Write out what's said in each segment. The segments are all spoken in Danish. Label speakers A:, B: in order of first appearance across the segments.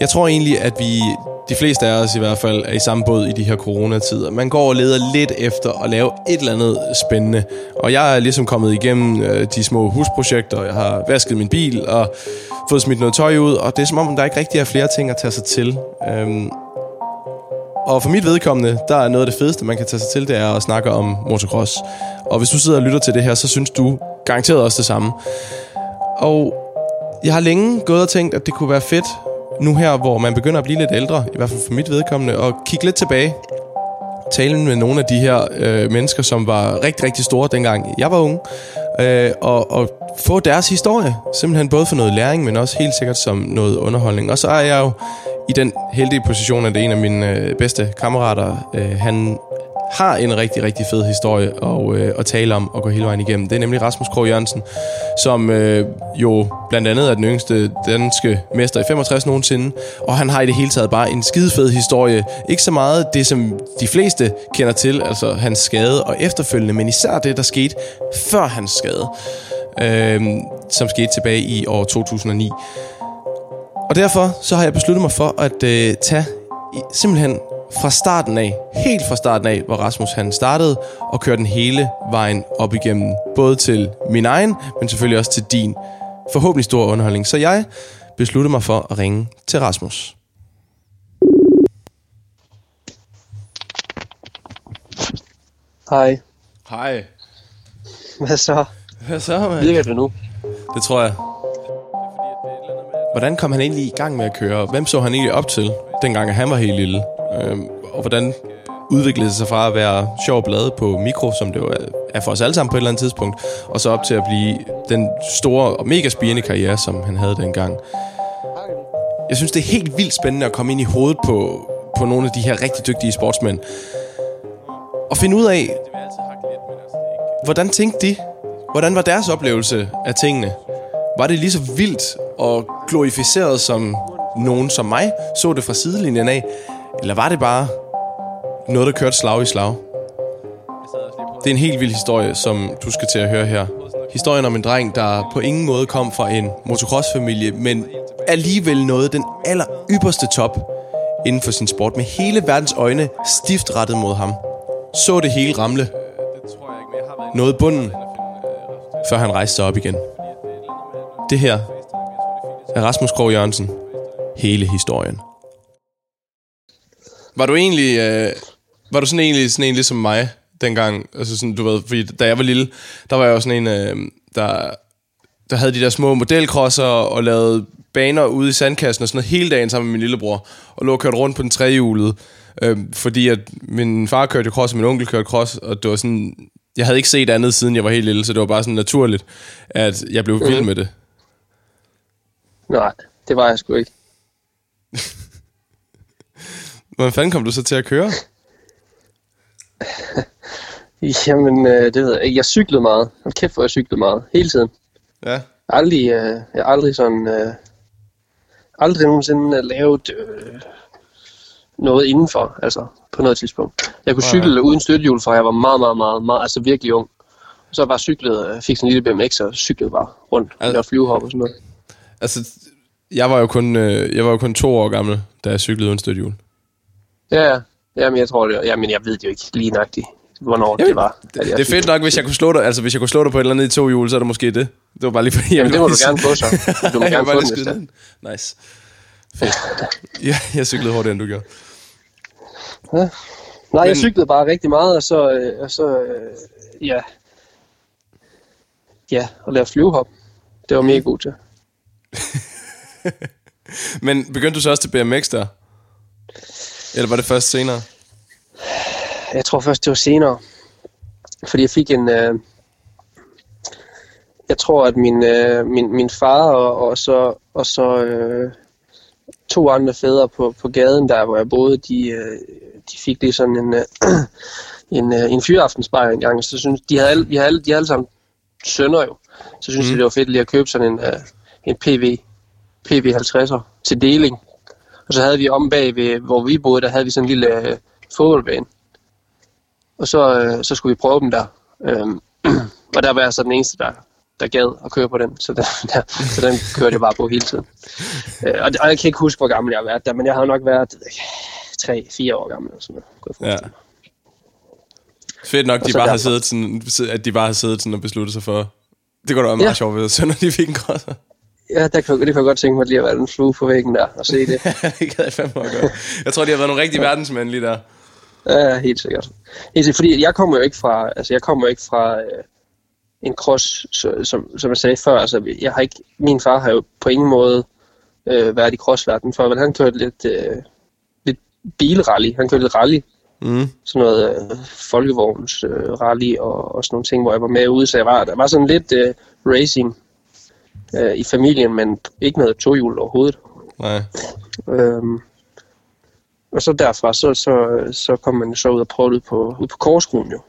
A: Jeg tror egentlig, at vi, de fleste af os i hvert fald, er i samme båd i de her coronatider. Man går og leder lidt efter at lave et eller andet spændende. Og jeg er ligesom kommet igennem øh, de små husprojekter. Jeg har vasket min bil og fået smidt noget tøj ud. Og det er som om, der ikke rigtig er flere ting at tage sig til. Øhm, og for mit vedkommende, der er noget af det fedeste, man kan tage sig til, det er at snakke om motocross. Og hvis du sidder og lytter til det her, så synes du garanteret også det samme. Og jeg har længe gået og tænkt, at det kunne være fedt, nu her, hvor man begynder at blive lidt ældre, i hvert fald for mit vedkommende, og kigge lidt tilbage. Tale med nogle af de her øh, mennesker, som var rigtig, rigtig store dengang jeg var ung. Øh, og, og få deres historie. Simpelthen både for noget læring, men også helt sikkert som noget underholdning. Og så er jeg jo i den heldige position, at en af mine øh, bedste kammerater, øh, han har en rigtig, rigtig fed historie at, øh, at tale om og gå hele vejen igennem. Det er nemlig Rasmus Krog Jørgensen, som øh, jo blandt andet er den yngste danske mester i 65 nogensinde, og han har i det hele taget bare en skide fed historie. Ikke så meget det, som de fleste kender til, altså hans skade og efterfølgende, men især det, der skete før hans skade, øh, som skete tilbage i år 2009. Og derfor så har jeg besluttet mig for at øh, tage simpelthen fra starten af, helt fra starten af, hvor Rasmus han startede, og køre den hele vejen op igennem. Både til min egen, men selvfølgelig også til din forhåbentlig store underholdning. Så jeg besluttede mig for at ringe til Rasmus.
B: Hej.
A: Hej.
B: Hvad så?
A: Hvad så, man?
B: Virker det nu?
A: Det tror jeg. Hvordan kom han egentlig i gang med at køre? Hvem så han egentlig op til, dengang han var helt lille? Øh, og hvordan udviklede det sig fra at være sjov blade på mikro, som det jo er for os alle sammen på et eller andet tidspunkt, og så op til at blive den store og mega spirende karriere, som han havde dengang. Jeg synes, det er helt vildt spændende at komme ind i hovedet på, på nogle af de her rigtig dygtige sportsmænd. Og finde ud af, hvordan tænkte de? Hvordan var deres oplevelse af tingene? Var det lige så vildt og glorificeret, som nogen som mig så det fra sidelinjen af? Eller var det bare noget, der kørte slag i slag? Det er en helt vild historie, som du skal til at høre her. Historien om en dreng, der på ingen måde kom fra en motocrossfamilie, men alligevel nåede den aller ypperste top inden for sin sport, med hele verdens øjne stift rettet mod ham. Så det hele ramle. Nåede bunden, før han rejste sig op igen. Det her er Rasmus Krog Jørgensen. Hele historien. Var du egentlig, øh, var du sådan egentlig sådan en ligesom mig dengang? Altså sådan, du ved, fordi da jeg var lille, der var jeg jo sådan en, øh, der, der havde de der små modelkrosser og lavede baner ude i sandkassen og sådan noget hele dagen sammen med min lillebror. Og lå og kørte rundt på den trehjulede. Øh, fordi at min far kørte cross, og min onkel kørte cross, og det var sådan... Jeg havde ikke set andet, siden jeg var helt lille, så det var bare sådan naturligt, at jeg blev vild med det.
B: Nej, det var jeg sgu ikke.
A: Hvordan fanden kom du så til at køre?
B: Jamen, øh, det ved jeg ikke. Jeg cyklede meget. Hold kæft, hvor jeg cyklede meget. Hele tiden.
A: Ja.
B: Aldrig, øh, jeg aldrig sådan... Øh, aldrig nogensinde lavet øh, noget indenfor, altså på noget tidspunkt. Jeg kunne cykle uden støttehjul, fra jeg var meget, meget, meget, meget altså virkelig ung. Så jeg bare cyklede, øh, fik sådan en lille BMX og cyklede bare rundt.
A: Al-
B: Altså, flyvehop og sådan noget.
A: Altså, jeg var jo kun, øh, jeg var jo kun to år gammel, da jeg cyklede uden støttehjul.
B: Ja, ja. Jamen, jeg tror det. Jamen, jeg ved det jo ikke lige nøjagtigt, hvornår
A: Jamen,
B: det var. jeg
A: Det er fedt nok, hvis jeg kunne slå dig, altså hvis jeg kunne slå dig på et eller andet i to hjul, så er det måske det. Det var bare lige fordi, jeg
B: Jamen, det
A: ville
B: må du gerne få så. Du må
A: Jeg
B: gerne få den, hvis det
A: den. Nice. Fedt. ja, jeg cyklede hurtigere, end du gjorde.
B: Nej, jeg
A: Men-
B: cyklede bare rigtig meget, og så, øh, og så øh, ja, ja, og lave flyvehop. Det var mega god til.
A: Men begyndte du så også til BMX der? Eller var det først senere?
B: Jeg tror først, det var senere. Fordi jeg fik en... Øh, jeg tror, at min, øh, min, min far og, og så, og så øh, to andre fædre på, på gaden, der hvor jeg boede, de, øh, de fik lige sådan en, øh, en, øh, en fyraftensbar en gang. Så synes, de havde alle, vi havde alle, de havde alle sammen sønner jo. Så synes mm. jeg, det var fedt lige at købe sådan en, øh, en PV, PV 50'er til deling. Og så havde vi om bag, ved, hvor vi boede, der havde vi sådan en lille øh, fodboldbane. Og så, øh, så skulle vi prøve dem der. Øhm, og der var jeg så den eneste, der, der gad at køre på den, så den, der, så den kørte jeg bare på hele tiden. Øh, og, og jeg kan ikke huske, hvor gammel jeg har været der, men jeg har nok været 3-4 år gammel. Eller sådan noget,
A: ja. Fedt nok, de bare har siddet sådan, at de bare har siddet sådan og besluttet sig for, det går da være meget ja. sjovt så når de fik en crosser.
B: Ja, der kan, det kan jeg godt tænke mig lige at være en flue på væggen der og se det.
A: det kan jeg fandme godt. Jeg tror, de har været nogle rigtige verdensmænd lige der.
B: Ja, helt sikkert. Helt sikkert, fordi jeg kommer jo ikke fra, altså jeg kommer jo ikke fra øh, en cross, så, som, som jeg sagde før, altså jeg har ikke, min far har jo på ingen måde øh, været i crossverdenen før, men han kørte lidt, øh, lidt bilrally, han kørte lidt rally, mm. sådan noget øh, folkevogns øh, rally og, og sådan nogle ting, hvor jeg var med ude, så jeg var, der var sådan lidt øh, racing øh, i familien, men ikke noget tohjul overhovedet.
A: Nej.
B: Øhm, og så derfra, så, så, så kom man så ud og prøvede ud på, ud på Korsgruen jo.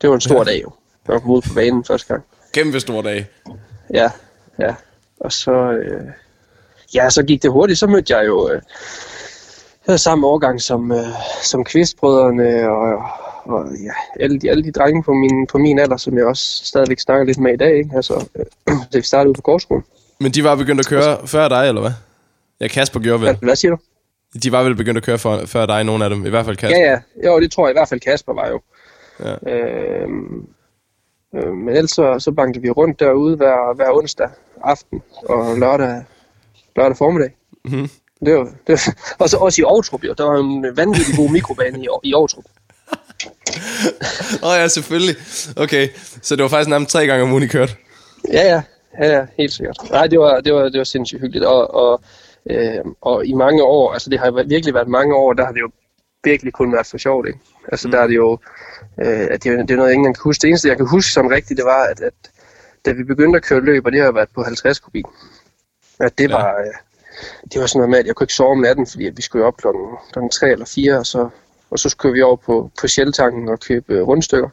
B: Det var en stor ja. dag jo. Jeg kom ud på banen første gang.
A: Kæmpe stor dag.
B: Ja, ja. Og så, øh, ja, så gik det hurtigt. Så mødte jeg jo, øh, jeg havde samme årgang som, øh, som kvistbrødrene og, og ja, alle, de, alle de drenge på min, på min alder, som jeg også stadigvæk snakker lidt med i dag. Ikke? Altså, øh, vi startede ud på Korsgruen.
A: Men de var begyndt at køre før dig, eller hvad? Ja, Kasper gjorde vel.
B: Hvad, hvad siger du?
A: De var vel begyndt at køre for, før dig, nogle af dem. I hvert fald Kasper.
B: Ja, ja. Jo, det tror jeg i hvert fald Kasper var jo. Ja. Øhm, øh, men ellers så, så bankede vi rundt derude hver, hver onsdag aften og lørdag, lørdag formiddag. Mm-hmm. Det var, det var, og så også i Aarhus, jo. Der var en vanvittig god mikrobane i, i Aarhus.
A: Åh oh, ja, selvfølgelig. Okay, så det var faktisk nærmest tre gange om ugen, I kørte?
B: Ja, ja. Ja, ja, helt sikkert. Nej, det var, det var, det var sindssygt hyggeligt. Og, og, øh, og i mange år, altså det har virkelig været mange år, der har det jo virkelig kun været for sjovt, ikke? Altså mm. der er det jo, øh, at det, det er noget, ingen kan huske. Det eneste, jeg kan huske som rigtigt, det var, at, at da vi begyndte at køre løb, og det har været på 50 kubik, at det ja. var, øh, det var sådan noget med, at jeg kunne ikke sove om natten, fordi at vi skulle op klokken, klokken 3 eller 4, og så, og så skulle vi over på, på Shell-tanken og købe rundstykker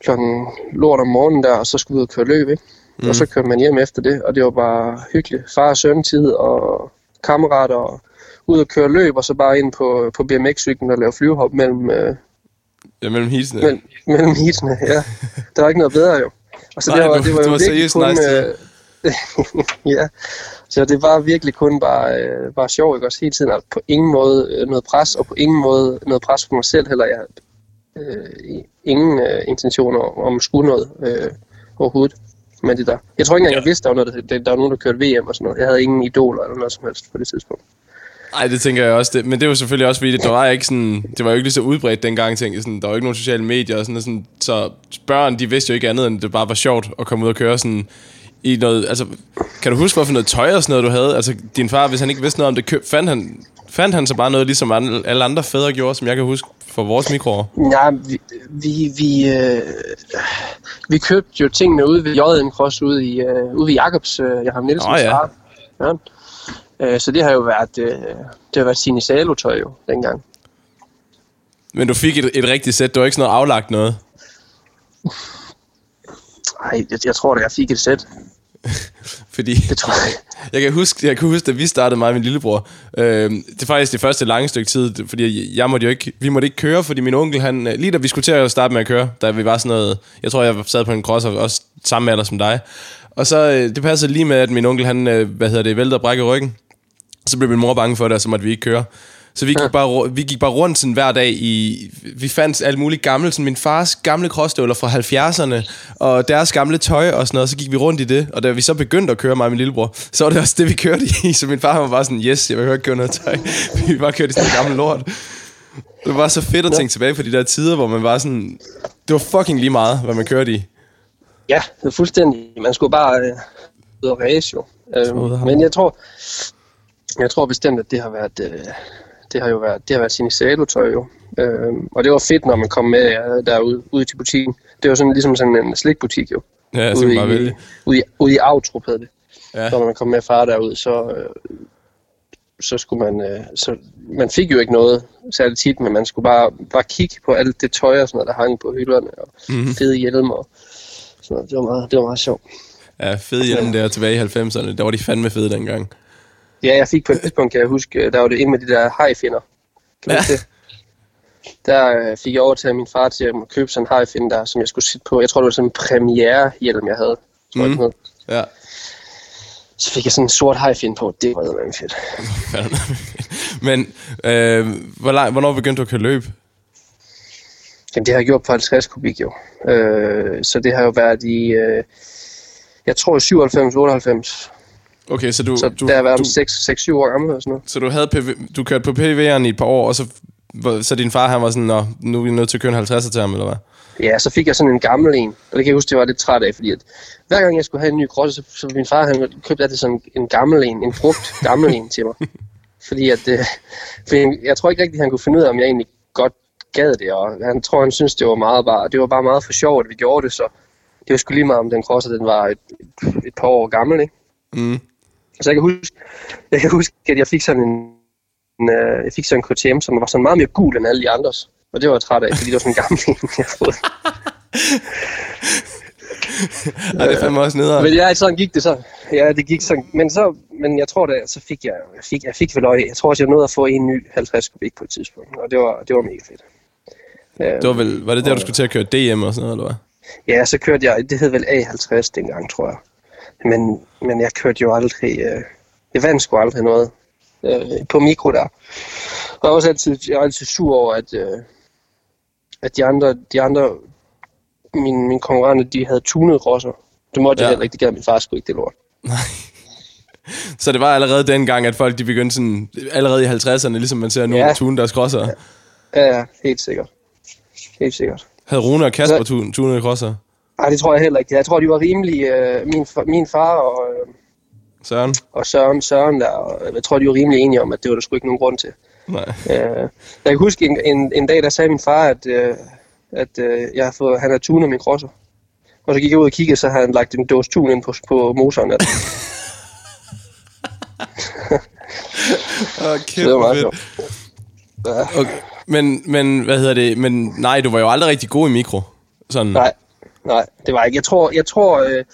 B: klokken lort om morgenen der, og så skulle vi ud og køre løb, ikke? Mm. Og så kørte man hjem efter det, og det var bare hyggeligt. Far og søn tid og kammerater og ud og køre løb, og så bare ind på, på BMX-cyklen og lave flyvehop mellem... Øh,
A: ja, mellem hisene.
B: Mellem, mellem hisene, ja. Der var ikke noget bedre jo. Og så
A: Nej, det var, det var, det var virkelig kun... Nice,
B: øh, ja, så det var virkelig kun bare, øh, bare sjov, ikke også hele tiden. Altså, på ingen måde øh, noget pres, og på ingen måde noget pres på mig selv heller. Jeg øh, ingen øh, intentioner om at skulle noget øh, overhovedet med det der. Jeg tror ikke engang, ja. jeg vidste, der var, noget, der, der var nogen, der kørte VM og sådan noget. Jeg havde ingen idoler eller noget som helst på det tidspunkt.
A: Nej, det tænker jeg også. Det, men det var selvfølgelig også fordi, det, der var ikke sådan, det var jo ikke lige så udbredt dengang, tænkte. Sådan, der var ikke nogen sociale medier og sådan, og sådan, så børn, de vidste jo ikke andet, end det bare var sjovt at komme ud og køre sådan i noget, altså, kan du huske, hvorfor noget tøj og sådan noget, du havde? Altså, din far, hvis han ikke vidste noget om det, køb, fandt han, fandt han så bare noget, ligesom alle andre fædre gjorde, som jeg kan huske for vores mikroer?
B: Nej, vi, vi, vi, øh, vi købte jo tingene ude ved JN Cross ude i, øh, ude ved Jacobs, øh, jeg har Nielsen oh, ja. ja. Øh, så det har jo været, øh, det har været sin tøj jo, dengang.
A: Men du fik et, et rigtigt sæt, du har ikke sådan noget aflagt noget?
B: Nej, jeg, jeg tror da, jeg fik et sæt.
A: Fordi
B: det tror jeg.
A: jeg kan huske, jeg kan huske, da vi startede mig og min lillebror. Øh, det er faktisk det første lange stykke tid, fordi jeg måtte jo ikke, vi måtte ikke køre, fordi min onkel, han, lige da vi skulle til at starte med at køre, da vi var sådan noget, jeg tror, jeg sad på en cross og også samme alder som dig. Og så, øh, det passede lige med, at min onkel, han, øh, hvad hedder det, væltede og brække ryggen. Så blev min mor bange for det, og så måtte vi ikke køre. Så vi gik, bare, vi gik bare rundt sådan hver dag i... Vi fandt alt muligt gammelt, sådan min fars gamle krosstøvler fra 70'erne, og deres gamle tøj og sådan noget, så gik vi rundt i det. Og da vi så begyndte at køre, mig og min lillebror, så var det også det, vi kørte i. Så min far var bare sådan, yes, jeg vil høre køre noget tøj. vi bare kørte i sådan gammel lort. Det var så fedt at tænke tilbage på de der tider, hvor man var sådan... Det var fucking lige meget, hvad man kørte i.
B: Ja, det fuldstændig. Man skulle bare øh, ud og race jo. Øh, men jeg tror, jeg tror bestemt, at det har været... Øh, det har jo været, det har været Sinisalo-tøj jo. Øh, og det var fedt, når man kom med ja, derude ude til butikken. Det var sådan ligesom sådan en slikbutik jo.
A: Ja, så
B: ude
A: bare
B: i, ude, i, ude i Autrup hed det. Ja. Så når man kom med far derud, så, øh, så skulle man, øh, så man fik jo ikke noget særligt tit, men man skulle bare, bare kigge på alt det tøj og sådan noget, der hang på hylderne, og mm-hmm. fede hjelm og sådan noget. Det var meget, det var meget sjovt.
A: Ja, fede hjelm der tilbage i 90'erne, der var de fandme fede dengang.
B: Ja, jeg fik på et tidspunkt, kan jeg huske, der var det en med de der hajfinder. Kan ja. det? Der øh, fik jeg overtaget min far til at købe sådan en hajfind der, som jeg skulle sætte på. Jeg tror, det var sådan en premiere-hjelm, jeg havde. tror jeg,
A: Mm.
B: hed.
A: Ja.
B: Så fik jeg sådan en sort hajfin på. Det var eddermame fedt.
A: Men øh, hvor lang, hvornår begyndte du at køre løb?
B: Jamen, det har jeg gjort på 50 kubik jo. Øh, så det har jo været i, øh, jeg tror 97, 98.
A: Okay, så du,
B: Så
A: du,
B: der været
A: du,
B: 6-7 år gammel og sådan noget.
A: så du havde PV, du kørte på PV'eren i et par år, og så, så din far han var sådan, Nå, nu er vi nødt til at køre en 50'er til ham, eller hvad?
B: Ja, så fik jeg sådan en gammel en. Og det kan jeg huske, det var lidt træt af, fordi at hver gang jeg skulle have en ny cross, så, så min far han købte altid sådan en gammel en, en brugt gammel en til mig. Fordi at, øh, fordi jeg tror ikke rigtigt, han kunne finde ud af, om jeg egentlig godt gad det, og han tror, han synes, det var meget bare, det var bare meget for sjovt, at vi gjorde det, så det var sgu lige meget, om den crosser, den var et, et, et par år gammel, ikke?
A: Mm.
B: Så jeg kan huske, jeg kan huske at jeg fik sådan en, en øh, jeg fik sådan en KTM, som var sådan meget mere gul end alle de andres. Og det var jeg træt af, fordi det var sådan en gammel en, jeg havde fået.
A: Ej, det fandme også nederen.
B: Men ja, sådan gik det så. Ja, det gik sådan. Men så, men jeg tror da, så fik jeg, jeg fik, jeg fik vel øje. Jeg tror også, jeg nåede at få en ny 50 kubik på et tidspunkt. Og det var, det var mega fedt.
A: Det var, vel, var det der, du skulle til at køre DM og sådan noget, eller hvad?
B: Ja, så kørte jeg, det hed vel A50 dengang, tror jeg. Men, men jeg kørte jo aldrig, øh, jeg vandt sgu aldrig noget øh, på mikro der. Og jeg var også altid, jeg var altid sur over, at, øh, at de andre, de andre mine, mine konkurrenter, de havde tunet rosser. Det måtte
A: Ja.
B: jeg heller ikke, det gad min far sgu ikke, det lort.
A: Så det var allerede dengang, at folk de begyndte sådan, allerede i 50'erne, ligesom man ser nu, ja. Tune deres crosser. Ja.
B: Ja, ja, helt sikkert. Helt sikkert.
A: Havde Rune og Kasper
B: Så-
A: tun, tunet crosser?
B: Nej, det tror jeg heller ikke. Jeg tror, de var rimelig... Øh, min, min far og, øh,
A: Søren?
B: og Søren, Søren der, og jeg tror, de var rimelig enige om, at det var der sgu ikke nogen grund til.
A: Nej.
B: Øh, jeg kan huske en, en, en dag, der sagde min far, at, øh, at øh, jeg har fået, han har tunet min crosser. Og så gik jeg ud og kiggede, så havde han lagt en dåse tun ind på, på motoren. Der. Så
A: kæft,
B: det var meget
A: fedt.
B: sjovt. Ja.
A: Okay. Men, men, hvad hedder det? Men nej, du var jo aldrig rigtig god i mikro. Sådan.
B: Nej, nej, det var ikke. Jeg tror, jeg tror øh,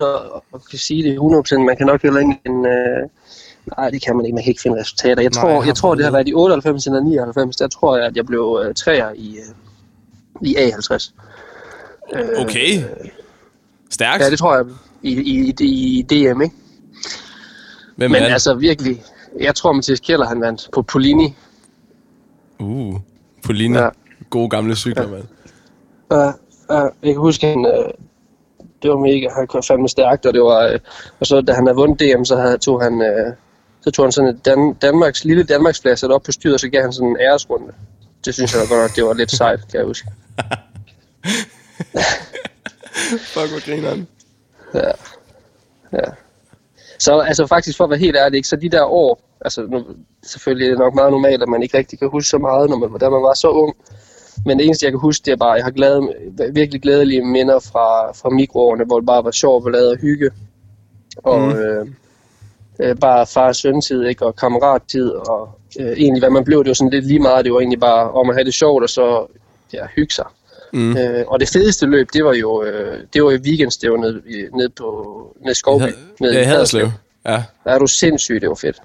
B: når man kan sige det 100%, man kan nok heller ikke en... Øh, nej, det kan man ikke. Man kan ikke finde resultater. Jeg
A: Nej,
B: tror,
A: for
B: jeg tror det har været i 98 eller 99. Der tror jeg, at jeg blev øh, træer i, øh, i A50. Øh,
A: Okay. Stærkt.
B: Ja, det tror jeg. I, i, i, i DM, ikke?
A: Hvem
B: Men altså virkelig, jeg tror Mathias Kjeller han vandt på Polini.
A: Uh, Polini. Ja.
B: Ja.
A: Gode gamle cykler, mand.
B: Uh, uh, jeg kan huske, han, uh, det var mega, han kørte fandme stærkt, og det var, uh, og så da han havde vundet DM, så havde, tog han, uh, så tog han sådan et Dan- Danmarks, lille Danmarksflag sat op på styret, og så gav han sådan en æresrunde. Det synes jeg da godt nok, det var lidt sejt, kan jeg huske.
A: Fuck, hvor griner han.
B: Ja. ja. Så altså faktisk for at være helt ærlig, ikke, så de der år, altså nu, selvfølgelig er det nok meget normalt, at man ikke rigtig kan huske så meget, når man, da man var så ung. Men det eneste, jeg kan huske, det er bare, at jeg har glade, virkelig glædelige minder fra, fra mikroårene, hvor det bare var sjovt at lade og hygge. Og
A: Mm.
B: øh, øh, bare far og søn-tid, ikke? og kammerattid, og øh, egentlig hvad man blev, det var sådan lidt lige meget, det var egentlig bare om at have det sjovt, og så ja, hygge sig.
A: Mm.
B: Øh, og det fedeste løb, det var jo, øh, det var jo weekendstævnet ned, ned på ned Skovby. ned
A: Ja, i Haderslev. Ja.
B: Der er du sindssygt, det var fedt.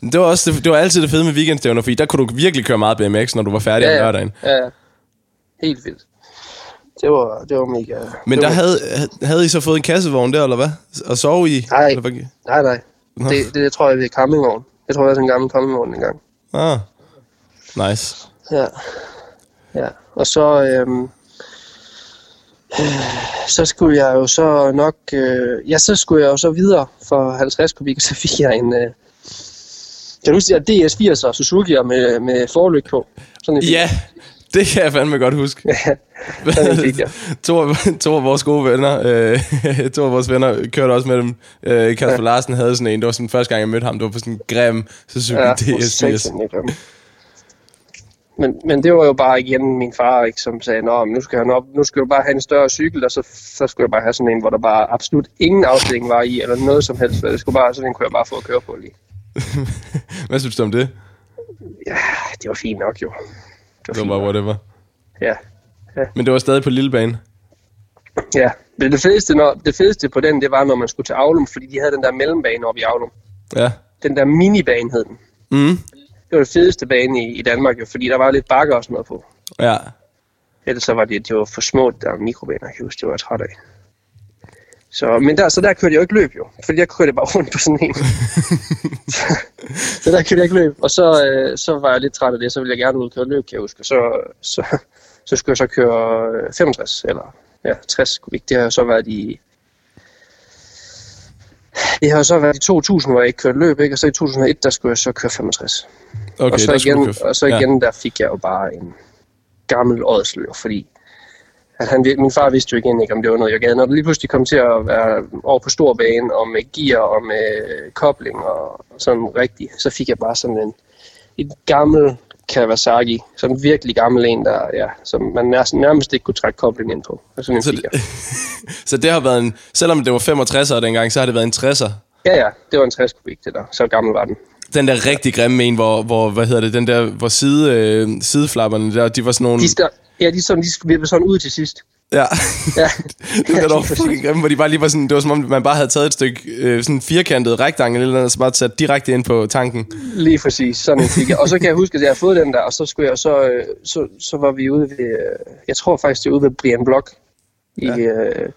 A: Det var, også det, det var altid det fede med weekendstævner, fordi der kunne du virkelig køre meget BMX, når du var færdig om lørdagen.
B: ja, ja. Helt vildt. Det var, det var mega...
A: Men
B: det
A: der
B: var,
A: havde, havde I så fået en kassevogn der, eller hvad? Og sove i?
B: Nej.
A: Eller hvad?
B: Nej, nej.
A: Nå.
B: Det, det, tror jeg, det er campingvogn. Jeg tror, det er en gammel campingvogn engang.
A: Ah, nice.
B: Ja. Ja. Og så... Øhm, så skulle jeg jo så nok... Øh, ja, så skulle jeg jo så videre for 50 kubik, så fik jeg en... Øh, kan du huske de her DS80'er Suzuki'er med, med forlygt på? Sådan
A: Ja, det kan jeg fandme godt huske. To, af, to af vores gode venner, øh, to af vores venner kørte også med dem. Øh, Kasper ja. Larsen havde sådan en, det var sådan første gang, jeg mødte ham, det var på sådan en grim Suzuki
B: Ja,
A: ja,
B: for
A: DS80.
B: satan, jeg glemte. men, men det var jo bare igen min far, ikke, som sagde, Nå, men nu skal, han op, nu skal du bare have en større cykel, og så, så skulle jeg bare have sådan en, hvor der bare absolut ingen afstilling var i, eller noget som helst. Det skulle bare, sådan en kunne jeg bare få at køre på lige.
A: Hvad synes du om det?
B: Ja, det var fint nok jo. Det var
A: Det var bare whatever.
B: Ja,
A: Men det var stadig på lille bane.
B: ja. Men det fedeste, når, det fedeste på den, det var, når man skulle til Aulum, fordi de havde den der mellembane oppe i Aulum.
A: Ja.
B: Den der minibane hed den.
A: Mm.
B: Det var det fedeste bane i, i Danmark jo, fordi der var lidt bakker og sådan noget på.
A: Ja.
B: Ellers så var det, det var for små, der mikrobaner, jeg kan huske, det var jeg træt af. Så, men der, så der kørte jeg jo ikke løb jo, fordi jeg kørte bare rundt på sådan en. så, så der kørte jeg ikke løb, og så, øh, så var jeg lidt træt af det, så ville jeg gerne ud og køre løb, kan jeg huske. Så, så, så skulle jeg så køre 65, eller ja, 60 kubik. Det har så været i... Det har så været i 2000, hvor jeg ikke kørte løb, ikke? og så i 2001, der skulle jeg så køre 65.
A: Okay,
B: og så igen,
A: køre-
B: og så igen der fik jeg jo bare en gammel ådsløv, fordi at han, min far vidste jo ikke, om det var noget, jeg gad. Når det lige pludselig kom til at være over på stor bane, og med gear og med kobling og sådan rigtigt, så fik jeg bare sådan en, en gammel Kawasaki, sådan en virkelig gammel en, der, ja, som man nærmest, nærmest ikke kunne trække koblingen ind på. Og sådan en
A: Så det-. Så det har været en... Selvom det var 65'er dengang, så har det været en 60'er.
B: Ja, ja, det var en 60 kubik, det der. Så gammel var den.
A: Den der rigtig grimme en, hvor, hvor hvad hedder det, den der, hvor side, øh, sideflapperne der, de var sådan nogle...
B: De, ja, de, sådan, de vippede sådan ud til sidst.
A: Ja,
B: Ja,
A: det var
B: præcis.
A: fucking grimme, hvor de bare lige var sådan, det var som om, man bare havde taget et stykke øh, sådan firkantet rektangel eller noget, og så bare sat direkte ind på tanken.
B: Lige præcis, sådan en fik jeg. Og så kan jeg huske, at jeg har fået den der, og så skulle jeg så, øh, så, så var vi ude ved, øh, jeg tror faktisk, det var ude ved Brian Block, i,
A: Ja.
B: øh,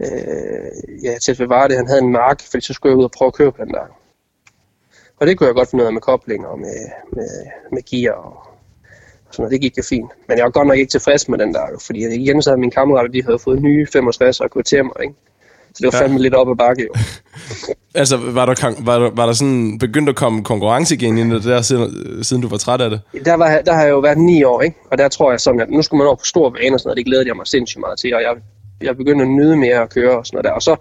B: øh, ja, tæt ved Varde, han havde en mark, fordi så skulle jeg ud og prøve at køre på den der. Og det kunne jeg godt finde ud af med kobling og med, med, med gear og sådan noget. Det gik jo fint. Men jeg var godt nok ikke tilfreds med den der, jo, fordi igen så havde mine kammerater, de havde fået nye 65 og mig, ikke? Så det var
A: Ja.
B: fandme lidt op ad bakke, jo.
A: Altså, var der, var der, var der sådan begyndt at komme konkurrence igen i det der, siden, siden du var træt af det?
B: der, var, der har jeg jo været ni år, ikke? og der tror jeg sådan, at nu skulle man over på stor bane og sådan noget, det glæder jeg mig sindssygt meget til, og jeg, jeg begyndte at nyde mere at køre og sådan noget der. Og så,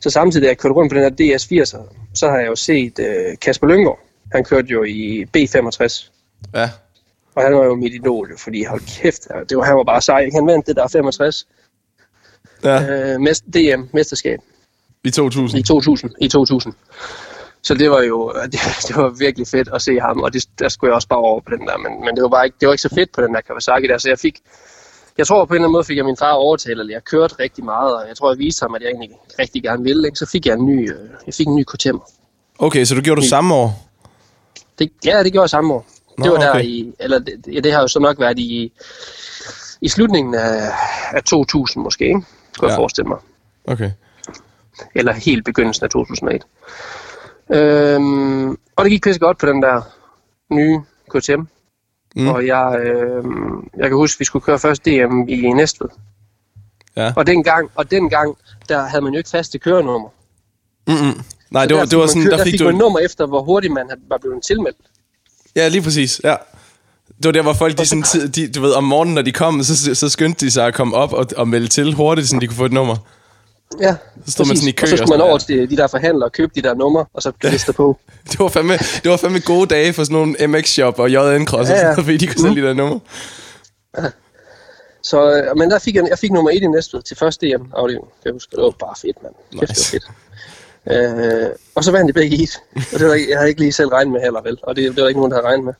B: så samtidig, da jeg kørte rundt på den her DS80, så har jeg jo set øh, Kasper Lynggaard. Han kørte jo i B65,
A: Ja.
B: Og han var jo mit idol, fordi hold kæft, det var, han var bare sej. Han vandt det der 65
A: Ja,
B: øh, mest, DM-mesterskab
A: i 2000.
B: i 2000. I 2000. Så det var jo det, det var virkelig fedt at se ham, og det, der skulle jeg også bare over på den der, men, men det var bare ikke, det var ikke så fedt på den der Kawasaki der, så jeg fik, jeg tror på en eller anden måde fik jeg min far overtalt, eller jeg kørte rigtig meget, og jeg tror jeg viste ham, at jeg egentlig rigtig gerne ville, ikke? så fik jeg en ny, øh, jeg fik en ny KTM.
A: Okay, så du gjorde du samme år?
B: Det, ja, det gjorde jeg samme år.
A: Nå,
B: Det var der
A: okay.
B: i, eller det, ja, det har jo så nok været i, i slutningen af, af 2000 måske, ikke? Kunne ja. Jeg forestille mig.
A: Okay.
B: eller helt begyndelsen af 2001. Øhm, og det gik pisse godt på den der nye KTM.
A: Mm.
B: Og jeg, øhm, jeg kan huske, at vi skulle køre først DM i Næstved.
A: Ja.
B: Og dengang, og dengang, der havde man jo ikke faste kørenummer.
A: Mm-mm. Nej,
B: Så
A: det var,
B: der
A: det var
B: fik man
A: sådan,
B: kø-
A: der
B: der
A: fik
B: fik
A: du...
B: man nummer efter, hvor hurtigt man havde- var blevet tilmeldt.
A: Ja, lige præcis, ja. Det var der, hvor folk, de, sådan, de, du ved, om morgenen, når de kom, så, så skyndte de sig at komme op og, og melde til hurtigt, så de kunne få et nummer.
B: Ja,
A: Så stod man sådan i kø
B: og så skulle man over til de der forhandlere og købe de der numre, og så klister på.
A: Det var fandme, det var fandme gode dage for sådan nogle MX-shop og JN-cross, ja,
B: Ja,
A: ja.
B: ja.
A: fordi de kunne sælge de der nummer.
B: Så, øh, men der fik jeg, jeg fik nummer 1 i Næstved til første DM afdeling. Jeg huske, det var bare fedt, mand. Kæft,
A: Nice.
B: det var fedt. Øh, og så vandt de begge i og det var, jeg havde ikke lige selv regnet med heller, vel? Og det, det var ikke nogen, der havde regnet med.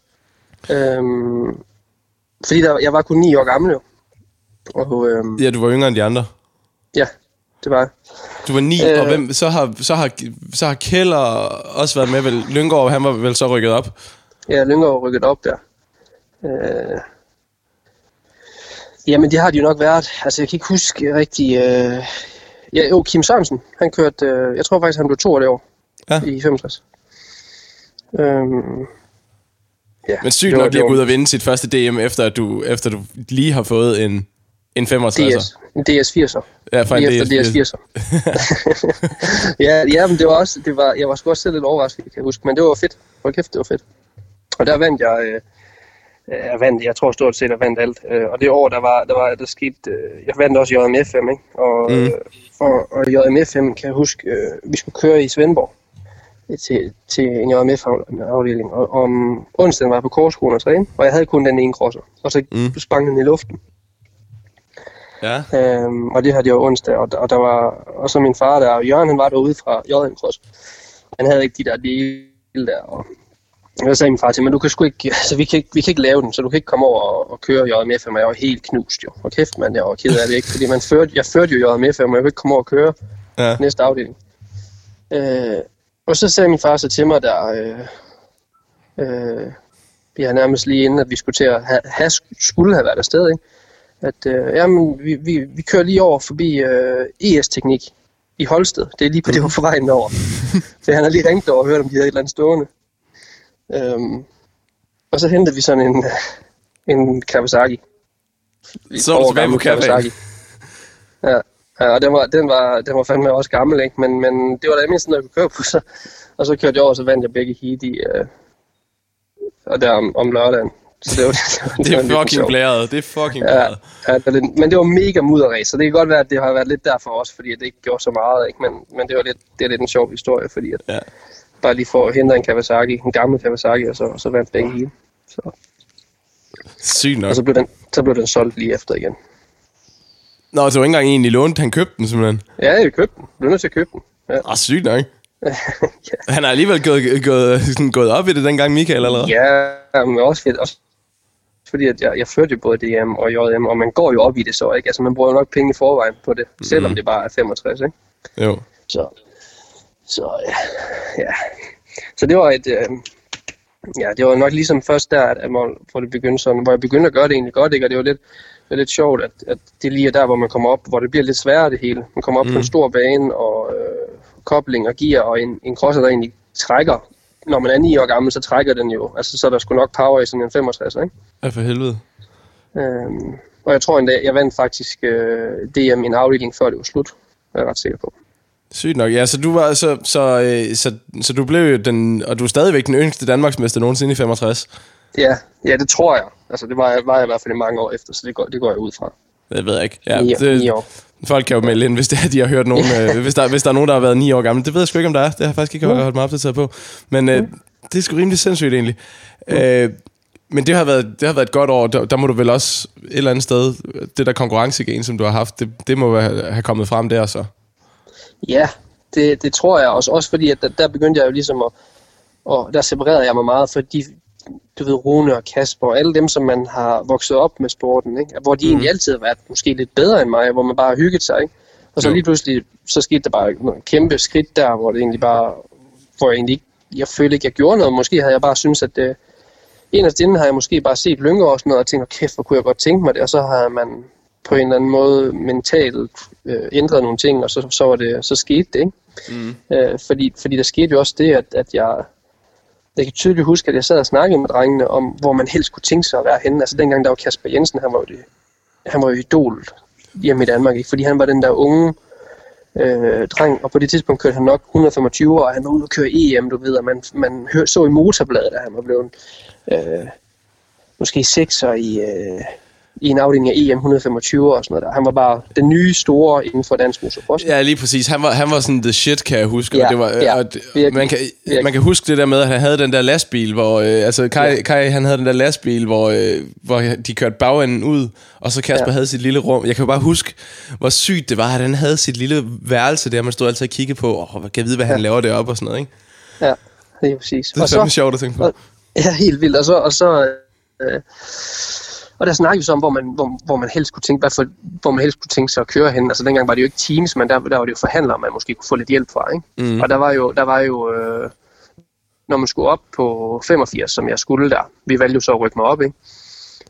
B: Øhm, fordi der, jeg var kun 9 år gammel jo. Og øhm,
A: Ja, du var yngre end de andre.
B: ja, det var.
A: Du var ni, øh.
B: Øh.
A: og hvem, så, har, så, har, så har Keller også været med, vel? Lyngård, han var vel så rykket op.
B: Ja, Lyngård rykket op der. Øh, jamen, det har de jo nok været. Altså, jeg kan ikke huske rigtig... Øh, ja, jo, Kim Sørensen, han kørte... Øh, jeg tror faktisk, han blev to det år
A: Ja.
B: i 65. Øhm, ja,
A: Men sygt nok lige at gå ud og vinde sit første DM, efter at du, efter du lige har fået en, en 65'er.
B: DS, en DS80'er.
A: Ja, for en DS.
B: DS80'er. ja, ja, men det var også, det var, jeg var sgu også selv lidt overrasket, kan jeg huske, men det var fedt. Hold kæft, det var fedt. Og der vandt jeg, øh, jeg vandt, jeg tror stort set, jeg vandt alt. Øh, og det år, der var, der var, der skete, øh, jeg vandt også JMFM, ikke? Og,
A: Mm.
B: mm. og, JMFM, kan jeg huske, øh, vi skulle køre i Svendborg øh, til, til en JMF-afdeling. Og om onsdagen var jeg på korskolen og træne, og jeg havde kun den ene crosser. Og så Mm. sprang den i luften.
A: Ja.
B: Øhm, og det havde jeg jo onsdag, og, og der var og så min far der, og Jørgen han var derude fra JM Cross. Han havde ikke de der dele der, og jeg sagde min far til mig, du kan sgu ikke, altså vi kan ikke, vi kan ikke lave den, så du kan ikke komme over og, og køre JMF, og jeg var helt knust jo. Og kæft mand, jeg var ked af det ikke, fordi man førte, jeg førte jo JMF, og jeg kunne ikke komme over og køre
A: ja.
B: næste afdeling. Øh, og så sagde min far så til mig der, øh, øh, ja, nærmest lige inden, at vi skulle til at have, have skulle have været afsted, ikke? at øh, jamen, vi, vi, vi kører lige over forbi øh, ES-teknik i Holsted. Det er lige på det, var på vejen over. så han har lige ringt over og hørt, om de havde et eller andet stående. Øhm, og så hentede vi sådan en, en Kawasaki.
A: Så er du tilbage på Kawasaki.
B: Ja, ja og den var, den, var, den var fandme også gammel, ikke? Men, men det var da mindst noget, jeg kunne køre på. Så, og så kørte jeg over, så vandt jeg begge heat i, øh, og der om, om lørdagen.
A: Så det, var, det, det, det er fucking blæret. Det er fucking blæret.
B: Ja, ja, det lidt, men det var mega mudderræs, så det kan godt være, at det har været lidt derfor også, fordi det ikke gjorde så meget. Ikke? Men, men det, var lidt, det er lidt en sjov historie, fordi at ja. Bare lige for at hente en Kawasaki, en gammel Kawasaki, og så, og så vandt begge hele. Så.
A: Sygt nok.
B: Og så blev, den, så blev den solgt lige efter igen.
A: Nå, så var ikke engang egentlig lånt, han købte den simpelthen?
B: Ja, jeg købte den. Er nødt til at købe den. Ja.
A: Ah, sygt nok. ja. Han har alligevel gået, gået, sådan, gået op i det dengang, Michael, eller
B: Ja, men også, fedt, også fordi at jeg, jeg førte jo både DM og JM, og man går jo op i det så, ikke? Altså, man bruger jo nok penge i forvejen på det, mm. selvom det bare er 65, ikke?
A: Jo.
B: Så, så ja. Så det var et, øh, ja, det var nok ligesom først der, at, man, hvor det begyndte sådan, hvor jeg begyndte at gøre det egentlig godt, ikke? Og det var lidt, det var lidt sjovt, at, at det lige er der, hvor man kommer op, hvor det bliver lidt sværere det hele. Man kommer op mm. på en stor bane, og øh, kobling og gear, og en, en crosser, der egentlig trækker når man er 9 år gammel, så trækker den jo. Altså, så er der sgu nok power i sådan en 65, ikke?
A: Ja, for helvede.
B: Øhm, og jeg tror endda, jeg vandt faktisk øh, DM i en afdeling, før det var slut. Jeg er ret sikker på.
A: Sygt nok. Ja, så du var så, så, øh, så, så du blev jo den, og du er stadigvæk den yngste Danmarksmester nogensinde i 65.
B: Ja, ja, det tror jeg. Altså, det var jeg, var jeg i hvert fald i mange år efter, så det går, det går jeg ud fra.
A: Det ved jeg ikke. Ja,
B: 9,
A: det,
B: 9 år.
A: Folk kan jo melde ind, hvis, det er, de har hørt nogen, øh, hvis, der, hvis der er nogen, der har været 9 år gammel. Det ved jeg sgu ikke, om der er. Det har jeg faktisk ikke mm. holdt mig opdateret på. Men øh, mm. det er sgu rimelig sindssygt egentlig. Mm. Øh, men det har, været, det har været et godt år. Der, der må du vel også et eller andet sted, det der konkurrencegen, som du har haft, det, det må have kommet frem der så.
B: Ja, det, det tror jeg også. Også fordi, at der, der begyndte jeg jo ligesom at, og der separerede jeg mig meget for de, du ved, Rune og Kasper og alle dem, som man har vokset op med sporten, ikke? hvor de mm. egentlig altid har været måske lidt bedre end mig, hvor man bare har hygget sig. Ikke? Og så jo. lige pludselig, så skete der bare en kæmpe skridt der, hvor det egentlig bare, hvor jeg egentlig ikke, jeg følte ikke, jeg gjorde noget. Måske havde jeg bare synes at det, en af inden har jeg måske bare set Lyngge og sådan noget, og tænkt, kæft, hvor kunne jeg godt tænke mig det, og så har man på en eller anden måde mentalt øh, ændret nogle ting, og så, så, var det, så skete det, ikke? Mm. Øh, fordi, fordi der skete jo også det, at, at jeg, jeg kan tydeligt huske, at jeg sad og snakkede med drengene om, hvor man helst kunne tænke sig at være henne. Altså dengang der var Kasper Jensen, han var jo, det, han var jo idol hjemme i Danmark, ikke? fordi han var den der unge øh, dreng, og på det tidspunkt kørte han nok 125 år, og han var ude og køre EM, du ved, og man, man hør, så i motorbladet, at han var blevet øh, måske 6'er i, øh, i en afdeling af EM 125 og sådan noget der. Han var bare den nye store inden for dansk motocross.
A: Ja, lige præcis. Han var, han var sådan the shit, kan jeg huske.
B: Ja,
A: og det var,
B: ja,
A: og det, man, kan, man kan huske det der med, at han havde den der lastbil, hvor... Øh, altså, Kai, ja. Kai, han havde den der lastbil, hvor, øh, hvor de kørte bagenden ud, og så Kasper ja. havde sit lille rum. Jeg kan jo bare huske, hvor sygt det var, at han havde sit lille værelse der, man stod altid og kiggede på, og kan jeg vide, hvad han ja. laver deroppe og sådan noget, ikke?
B: Ja, det er præcis.
A: Det er fandme sjovt at tænke på.
B: Og, ja, helt vildt. Og så... Og så øh, og der snakker vi så om, hvor man, hvor, hvor man helst kunne tænke, hvad for, hvor man helst kunne tænke sig at køre hen. Altså dengang var det jo ikke teams, men der, der var det jo forhandlere, man måske kunne få lidt hjælp fra. Ikke? Mm. Og der var jo, der var jo øh, når man skulle op på 85, som jeg skulle der, vi valgte jo så at rykke mig op, ikke?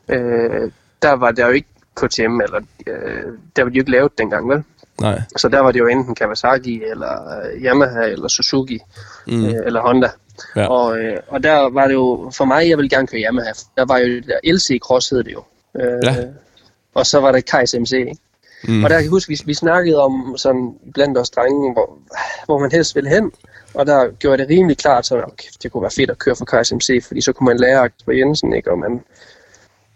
B: Øh, der var der jo ikke KTM, eller øh, der var de jo ikke lavet dengang, vel?
A: Nej.
B: Så der var det jo enten Kawasaki, eller Yamaha, eller Suzuki, mm. øh, eller Honda. Ja. Og, øh, og der var det jo, for mig, jeg ville gerne køre Yamaha. Der var jo der LC Cross hed det jo. Øh, ja. Og så var der Kajs MC, ikke? Mm. Og der kan jeg huske, vi, vi snakkede om sådan blandt os drenge, hvor, hvor man helst ville hen. Og der gjorde det rimelig klart, så okay, det kunne være fedt at køre for Kajs MC, fordi så kunne man lære på Jensen, ikke? Og man,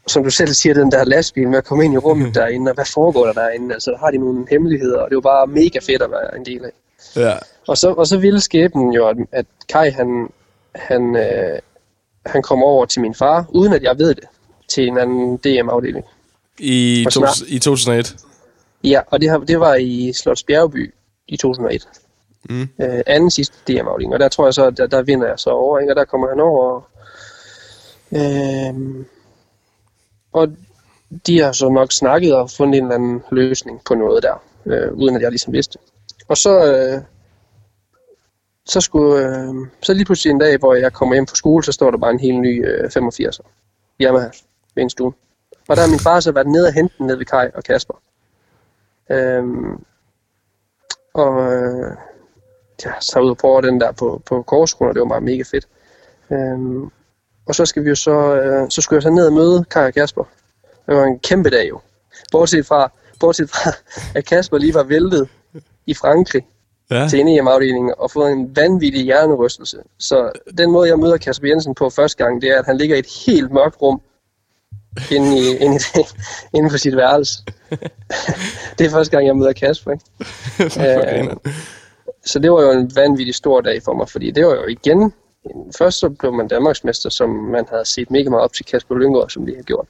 B: som du selv siger, den der lastbil med at komme ind i rummet mm. derinde, og hvad foregår der derinde? Altså, har de nogle hemmeligheder? Og det var bare mega fedt at være en del af.
A: Ja.
B: Og så, og så ville skæbnen jo, at, at Kai han, han, øh, han kom over til min far, uden at jeg ved det, til en anden DM-afdeling.
A: I, to, I 2001?
B: Ja, og det, det var i Slots Bjergby i 2001. Mm. Øh, anden sidste DM-afdeling, og der tror jeg så, der, der vinder jeg så over, ikke? og der kommer han over. Og, øh, og de har så nok snakket og fundet en eller anden løsning på noget der, øh, uden at jeg ligesom vidste. Og så, øh, så, skulle, øh, så lige pludselig en dag, hvor jeg kommer hjem fra skole, så står der bare en helt ny øh, 85'er. Yamaha ved en stue. Og der har min far så været nede og hente den nede ved Kai og Kasper. Øhm, Og øh, ja, så ud og prøve den der på, på korskolen, og det var bare mega fedt. Øhm, og så skal vi jo så, øh, så skulle jeg så ned og møde Kai og Kasper. Det var en kæmpe dag jo. Bortset fra, bortset fra at Kasper lige var væltet i Frankrig
A: Ja.
B: til EM-afdelingen og fået en vanvittig hjernerystelse. Så den måde, jeg møder Kasper Jensen på første gang, det er, at han ligger i et helt mørkt rum inde, i, inde, i, inde på sit værelse. det er første gang, jeg møder Kasper. Ikke?
A: Okay.
B: Så det var jo en vanvittig stor dag for mig, fordi det var jo igen... Først så blev man Danmarksmester, som man havde set mega meget op til Kasper Lyngård, som de har gjort.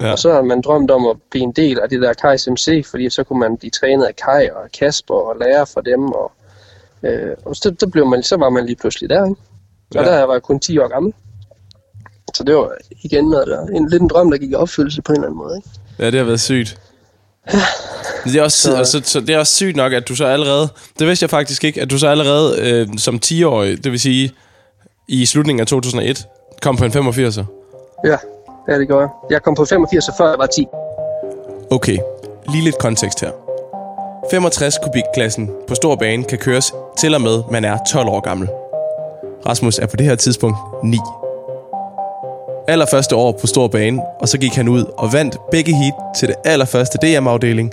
A: Ja.
B: Ja. Og så har man drømt om at blive en del af det der Kajs MC, fordi så kunne man blive trænet af Kai og Kasper og lære fra dem. Og, øh, og så, så, blev man, så var man lige pludselig der, ikke? Og
A: Ja.
B: der var jeg kun 10 år gammel. Så det var igen noget der, en, lidt en drøm, der gik i opfyldelse på en eller anden måde. Ikke?
A: Ja, det har været sygt. Det er, også, så,
B: Så-
A: altså, så det er også sygt nok, at du så allerede... Det vidste jeg faktisk ikke, at du så allerede øh, som 10-årig, det vil sige i slutningen af 2001, kom på en 85'er.
B: Ja, ja, det gjorde jeg. Jeg kom på 85, før jeg var 10.
A: Okay, lige lidt kontekst her. 65 kubikklassen på stor bane kan køres til og med, man er 12 år gammel. Rasmus er på det her tidspunkt 9. Allerførste år på stor bane, og så gik han ud og vandt begge heat til det allerførste DM-afdeling,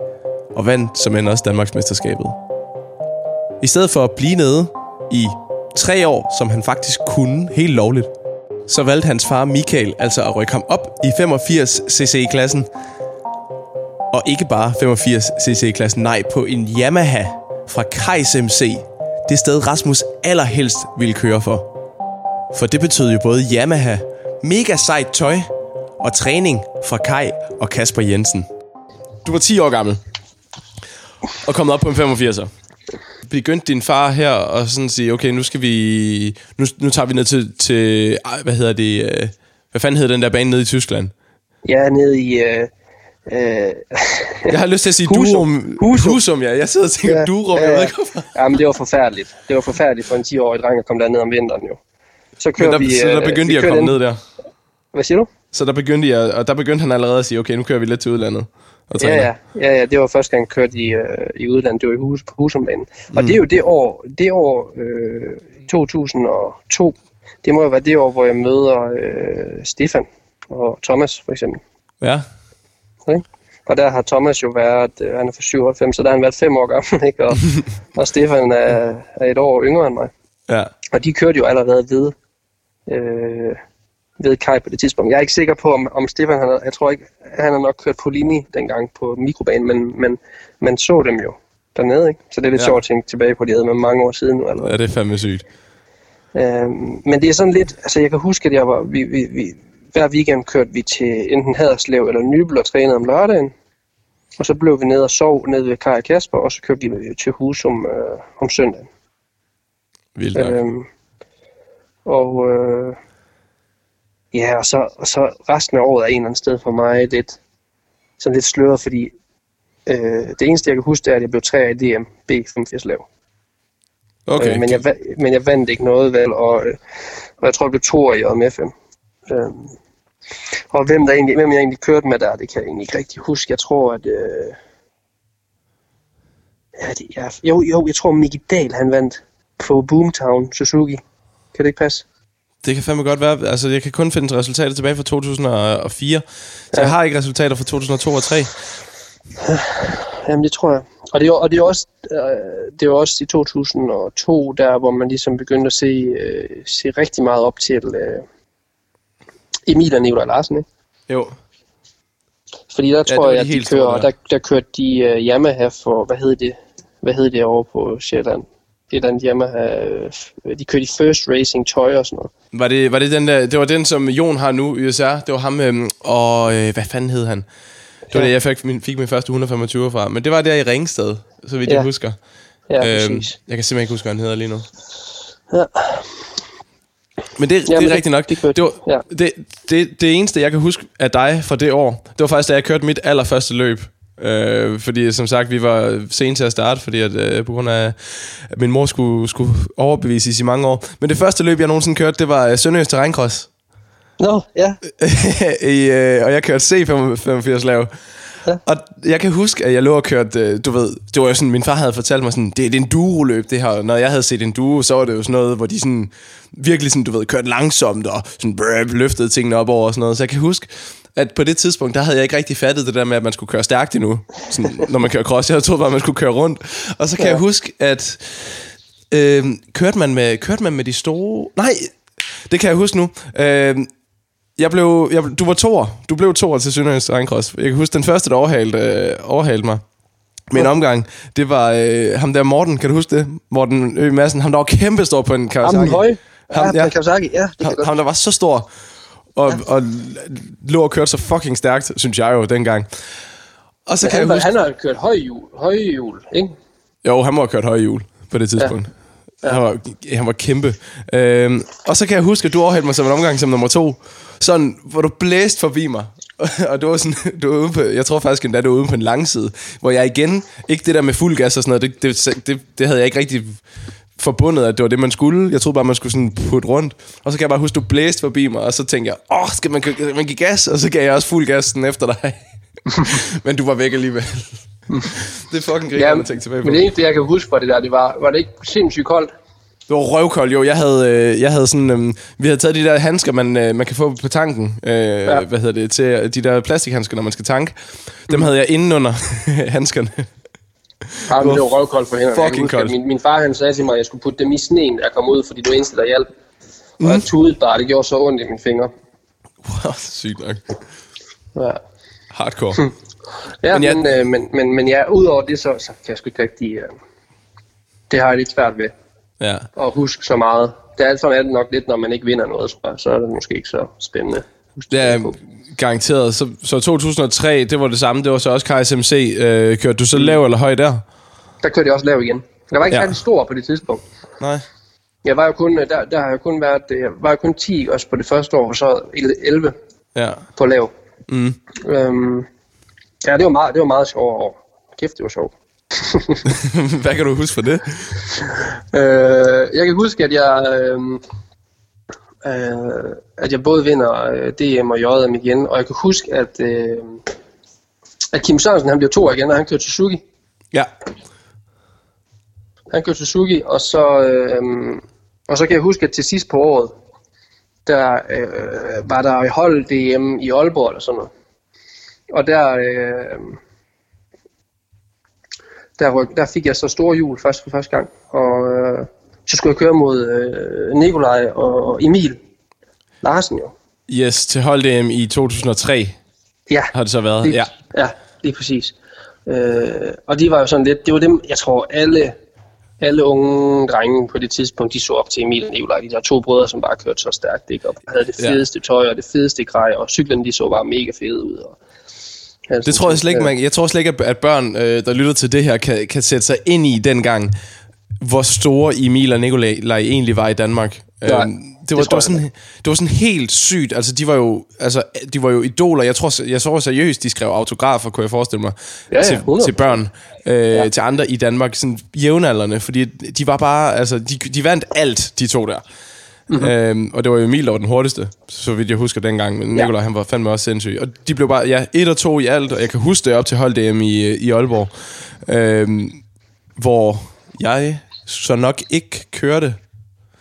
A: og vandt som end også Danmarksmesterskabet. I stedet for at blive nede i tre år, som han faktisk kunne helt lovligt, så valgte hans far Michael altså at rykke ham op i 85 cc-klassen, og ikke bare 85 cc-klassen, nej, på en Yamaha fra Kajs MC. Det sted Rasmus allerhelst ville køre for. For det betød jo både Yamaha, mega sejt tøj og træning fra Kai og Kasper Jensen. Du var 10 år gammel og kommet op på en 85'er. Begyndte din far her og sådan sige, okay, nu skal vi, nu, nu tager vi ned til, til ej, hvad hedder det, øh, hvad fanden hedder den der bane nede i Tyskland?
B: Jeg er nede i... Øh, øh,
A: Jeg har lyst til at sige
B: Husum.
A: Durum.
B: Husum.
A: Husum, ja. Jeg sidder og tænker ja, Durum, jeg ved ikke hvorfor.
B: ja, men det var forfærdeligt. Det var forfærdeligt for en 10-årig dreng at komme derned om vinteren jo. Så kører
A: Men der,
B: vi...
A: så der
B: øh,
A: begyndte
B: vi
A: de at komme
B: den-
A: ned der.
B: Hvad siger du?
A: Så der begyndte jeg, og der begyndte han allerede at sige, okay, nu kører vi lidt til udlandet. Og
B: Ja,
A: træner.
B: ja, ja, ja, det var første gang, jeg kørte i, øh, i udlandet. Det var i hus, på Husumbanen. Mm. Og det er jo det år, det år øh, 2002, det må jo være det år, hvor jeg møder øh, Stefan og Thomas, for eksempel.
A: ja.
B: Ikke? Og der har Thomas jo været, øh, han er fra 97, så der har han været fem år gammel, ikke? Og, og Stefan er, er et år yngre end mig.
A: ja.
B: Og de kørte jo allerede ved, øh, ved Kai på det tidspunkt. Jeg er ikke sikker på, om, om Stefan, han, jeg tror ikke, han har nok kørt på linje dengang på mikrobanen, men, men man så dem jo dernede, ikke? Så det er lidt
A: Ja.
B: sjovt at tænke tilbage på, de havde med mange år siden nu allerede.
A: Ja, det er fandme sygt.
B: Øhm, men det er sådan lidt, altså jeg kan huske, at jeg var, vi, vi, vi, hver weekend kørte vi til enten Haderslev eller Nybel og trænede om lørdagen. Og så blev vi ned og sov ned ved Kai og Kasper, og så kørte vi til Husum øh, om søndagen.
A: Vildt nok.
B: Øhm, og øh, ja, og så, og så resten af året er en eller anden sted for mig lidt, sådan lidt sløret, fordi øh, det eneste, jeg kan huske, det er, at jeg blev 3 i DM B85 lav.
A: Okay.
B: Øh, men, jeg, men jeg vandt ikke noget, vel, og, øh, og jeg tror, jeg blev to i JMF'en. Øh, og hvem, der egentlig, hvem jeg egentlig kørte med der, det kan jeg egentlig ikke rigtig huske. Jeg tror, at... Øh, ja, det, ja, jo, jo, jeg tror, Mickey Dahl, han vandt på Boomtown Suzuki. Kan det ikke passe?
A: Det kan fandme godt være. Altså, jeg kan kun finde resultater tilbage fra 2004. Så
B: Ja.
A: jeg har ikke resultater fra 2002 og 2003.
B: Jamen, det tror jeg. Og det er, og det er også, øh, det er også i 2002, der hvor man ligesom begyndte at se, øh, se rigtig meget op til øh, Emil og Nicolai Larsen, ikke?
A: Jo.
B: Fordi der tror
A: var
B: jeg,
A: de
B: at de
A: helt store
B: kører,
A: der.
B: der, der kørte de uh, Yamaha for, hvad hed det, hvad hed det over på Sjælland? Det er den Yamaha, øh, de kørte i First Racing tøj og sådan noget.
A: Var det, var det den der, det var den, som Jon har nu i USA. Det var ham, øhm, og øh, hvad fanden hed han? Det var
B: Ja.
A: det, jeg fik min, fik min første 125 fra. Men det var der i Ringsted, så vidt
B: Ja.
A: jeg husker.
B: Ja,
A: Øhm,
B: præcis.
A: jeg kan simpelthen ikke huske, hvad han hedder lige nu.
B: Ja.
A: Men det,
B: Ja,
A: det er
B: det-
A: rigtigt nok.
B: det kørte-
A: det, var,
B: ja.
A: det, det, det eneste, jeg kan huske af dig fra det år, det var faktisk, da jeg kørte mit allerførste løb. Øh, fordi som sagt, vi var sent til at starte, fordi at, øh, på grund af, at min mor skulle, skulle overbevises i mange år. Men det første løb, jeg nogensinde kørte, det var øh, Sønderjysk Terræncross.
B: Nå, ja.
A: I, øh, og jeg kørte C85 lav. ja. Og jeg kan huske, at jeg lå og kørte, øh, du ved, det var jo sådan, min far havde fortalt mig sådan, det, det er en duo-løb, det her. Når jeg havde set en duo, så var det jo sådan noget, hvor de sådan, virkelig sådan, du ved, kørte langsomt og sådan brøb, løftede tingene op over og sådan noget. Så jeg kan huske, at på det tidspunkt, der havde jeg ikke rigtig fattet det der med, at man skulle køre stærkt endnu, sådan, når man kører cross. Jeg havde troet bare, at man skulle køre rundt. Og så kan ja. jeg huske, at øh, kørte, man med, kørte man med de store... Nej, det kan jeg huske nu. Øh, jeg blev, jeg, du var toer. Du blev toer til Sønderjysk Regncross. Jeg kan huske, den første, der overhalte, øh, overhalte mig med en omgang, det var øh, ham der Morten, kan du huske det? Morten Ø. Madsen, ham der var kæmpe stor på en Kawasaki.
B: Ham høj. Ham, ja, ja. Kawasaki, ja. Det
A: ham, ham, der var så stor, og, og lå og kørte så fucking stærkt, synes jeg jo dengang.
B: Og så Men kan han, jeg huske... han har kørt højhjul, højhjul, ikke?
A: Jo, han må have kørt højhjul på det tidspunkt. Ja. Ja. Han, var, han var kæmpe. Øhm, og så kan jeg huske, at du overhældte mig som en omgang som nummer to sådan, hvor du blæste forbi mig. og det var sådan, du var ude på, jeg tror faktisk endda, du var ude på en langside, hvor jeg igen, ikke det der med fuld gas og sådan noget, det, det, det, det havde jeg ikke rigtig forbundet, at det var det, man skulle. Jeg troede bare, man skulle sådan putte rundt. Og så kan jeg bare huske, du blæste forbi mig, og så tænkte jeg, åh, skal man, man give gas? Og så gav jeg også fuld gas sådan efter dig. men du var væk alligevel. det er fucking griner, ja, at tænke tilbage på.
B: Men det eneste, jeg kan huske fra det der, det var, var det ikke sindssygt koldt?
A: Det var røvkold, jo. Jeg havde, øh, jeg havde sådan, øh, vi havde taget de der handsker, man, øh, man kan få på tanken. Øh, ja. Hvad hedder det? Til de der plastikhandsker, når man skal tanke. Dem mm. havde jeg inden under handskerne.
B: Ja, det var røvkoldt for hende. Fucking koldt. Min, min far han sagde til mig, at jeg skulle putte dem i sneen, jeg kom ud, fordi det var eneste, der hjalp. Og mm. jeg tudede bare, det gjorde så ondt i mine fingre.
A: Wow, sygt nok.
B: Ja.
A: Hardcore.
B: ja, men, jeg... men, øh, men, men, men ja, udover det, så, så kan jeg sgu ikke rigtig... Øh, det har jeg lidt svært ved
A: ja.
B: og huske så meget. Det er sådan er det nok lidt, når man ikke vinder noget, tror jeg. Så er det måske ikke så spændende.
A: Er garanteret. Så, så 2003, det var det samme. Det var så også KSMC. Øh, kørte du så mm. lav eller høj der?
B: Der kørte jeg også lav igen. Jeg var ikke ja. særlig stor på det tidspunkt.
A: Nej.
B: Jeg var jo kun, der, der har jeg kun været, jeg var jo kun 10 også på det første år, og så 11
A: ja.
B: på lav.
A: Mm.
B: Øhm, ja, det var meget, det var meget sjovt år. Kæft, det var sjovt.
A: Hvad kan du huske for det?
B: Øh, jeg kan huske, at jeg, øh, øh, at jeg både vinder øh, DM og JM igen, og jeg kan huske, at, øh, at Kim Sørensen han blev to igen, og han kørte Suzuki.
A: Ja.
B: Han kørte Suzuki, og så, øh, og så kan jeg huske, at til sidst på året, der øh, var der hold DM i Aalborg eller sådan noget. Og der, øh, der, der fik jeg så store hjul først for første gang, og øh, så skulle jeg køre mod øh, Nikolaj og Emil Larsen jo.
A: Yes, til hold DM i 2003
B: ja,
A: har det så været.
B: Lige,
A: ja.
B: ja, lige præcis. Øh, og de var jo sådan lidt, det var dem, jeg tror alle, alle unge drenge på det tidspunkt, de så op til Emil og Nikolaj, de der to brødre, som bare kørte så stærkt, ikke? og havde det fedeste ja. tøj og det fedeste grej, og cyklen de så bare mega fede ud. Og,
A: Altså, det tror jeg slet ikke, man, jeg tror slet ikke, at børn, øh, der lytter til det her, kan, kan sætte sig ind i dengang, hvor store Emil og Nikolaj egentlig var i Danmark.
B: Nej, øhm,
A: det, var, det, det, var sådan, det var sådan helt sygt. Altså, de var jo, altså, de var jo idoler. Jeg tror, jeg så seriøst, de skrev autografer, kunne jeg forestille mig,
B: ja, ja,
A: til, til børn, øh, ja. til andre i Danmark, sådan jævnaldrende, fordi de var bare, altså, de, de vandt alt, de to der. Mm-hmm. Øhm, og det var jo Emil, der var den hurtigste, så vidt jeg husker dengang. Men Nikolaj, ja. han var fandme også sindssyg. Og de blev bare, ja, et og to i alt, og jeg kan huske det op til hold DM i, i Aalborg. Øhm, hvor jeg så nok ikke kørte.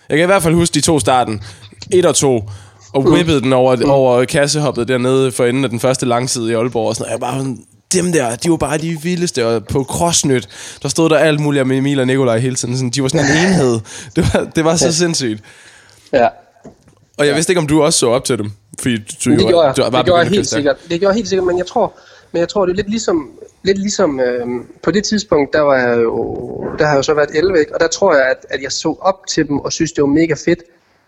A: Jeg kan i hvert fald huske de to starten. Et og to. Og whippede den over, mm. over kassehoppet dernede for enden af den første langside i Aalborg. Og sådan, jeg bare sådan, dem der, de var bare de vildeste, og på crossnyt, der stod der alt muligt med Emil og Nikolaj hele tiden. Sådan, de var sådan en enhed. Det var, det var så sindssygt.
B: Ja.
A: Og jeg ja. vidste ikke, om du også så op til dem. Fordi du,
B: det gjorde jeg, du det gjorde jeg helt sikkert. Det gjorde jeg helt sikkert, men jeg tror, men jeg tror det er lidt ligesom, lidt ligesom øh, på det tidspunkt, der var jeg jo, der har jeg jo så været 11, ikke? og der tror jeg, at, at jeg så op til dem og synes, det var mega fedt.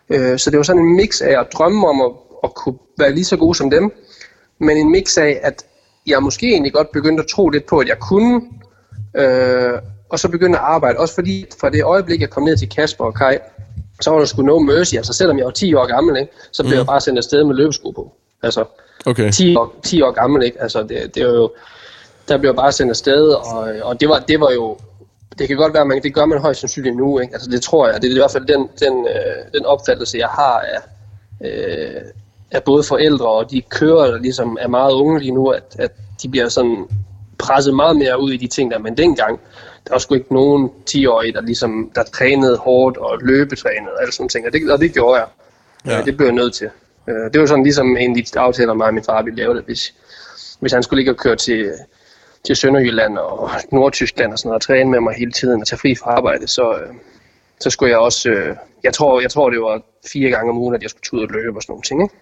B: Øh, så det var sådan en mix af at drømme om at, at kunne være lige så god som dem, men en mix af, at jeg måske egentlig godt begyndte at tro lidt på, at jeg kunne, øh, og så begyndte at arbejde. Også fordi fra det øjeblik, jeg kom ned til Kasper og Kai, så var der sgu no mercy. Altså selvom jeg var 10 år gammel, ikke, så blev mm. jeg bare sendt afsted med løbesko på. Altså
A: okay.
B: 10, år, 10 år gammel, ikke? Altså det, det var jo, der blev jeg bare sendt afsted, og, og det, var, det var jo, det kan godt være, man, det gør man højst sandsynligt nu, ikke? Altså det tror jeg, det er i hvert fald den, den, øh, den opfattelse, jeg har af, øh, af både forældre og de kører, der ligesom er meget unge lige nu, at, at de bliver sådan presset meget mere ud i de ting der. Men dengang, der var sgu ikke nogen 10-årige, der ligesom der trænede hårdt og løbetrænede og alle sådan ting. Og det, og det gjorde jeg. Ja. Det blev jeg nødt til. Øh, det var sådan ligesom en af de aftaler, mig og min far ville lave det, hvis, hvis han skulle ligge og køre til, til Sønderjylland og Nordtyskland og sådan noget, og træne med mig hele tiden og tage fri fra arbejde, så, øh, så skulle jeg også, øh, jeg tror, jeg tror det var fire gange om ugen, at jeg skulle tage ud og løbe og sådan nogle ting, ikke?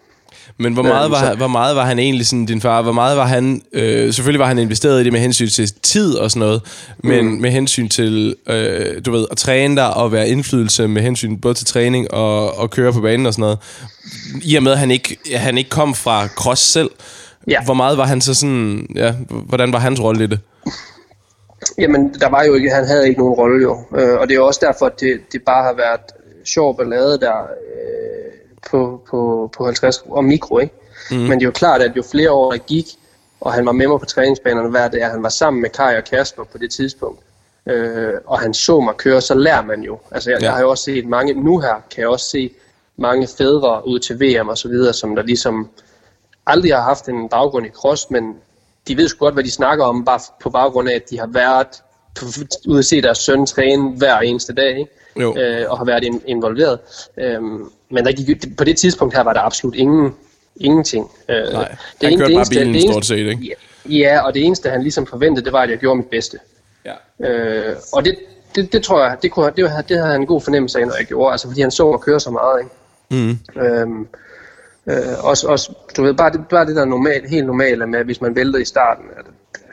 A: Men hvor meget, var, hvor meget var han egentlig sådan, din far, hvor meget var han, øh, selvfølgelig var han investeret i det med hensyn til tid og sådan noget, men mm. med hensyn til, øh, du ved, at træne dig og være indflydelse med hensyn både til træning og, og køre på banen og sådan noget, i og med at han ikke, han ikke kom fra cross selv, ja. hvor meget var han så sådan, ja, hvordan var hans rolle i det?
B: Jamen, der var jo ikke, han havde ikke nogen rolle jo, øh, og det er også derfor, at det, det bare har været sjov ballade der, øh, på, på, på 50 og mikro, ikke? Mm. Men det er jo klart, at jo flere år der gik, og han var med mig på træningsbanerne hver dag, han var sammen med Kai og Kasper på det tidspunkt, øh, og han så mig køre, så lærer man jo. Altså jeg, ja. jeg har jo også set mange, nu her kan jeg også se mange fædre ud til VM og så videre, som der ligesom aldrig har haft en baggrund i cross, men de ved sgu godt, hvad de snakker om, bare på baggrund af, at de har været ude at se deres søn træne hver eneste dag, ikke? Jo. Øh, og har været in, involveret. Øhm, men der gik, på det tidspunkt her var der absolut ingen, ingenting.
A: Øh, Nej, det han kørte det eneste, bare bilen det eneste, stort set, ikke?
B: Ja, og det eneste, han ligesom forventede, det var, at jeg gjorde mit bedste. Ja. Øh, og det, det, det tror jeg, det, kunne, det, det havde han en god fornemmelse af, når jeg gjorde, altså fordi han så mig køre så meget, ikke? Mm. Øhm, øh, også, også, du ved, bare det, bare det der normal, helt normale med, hvis man væltede i starten, at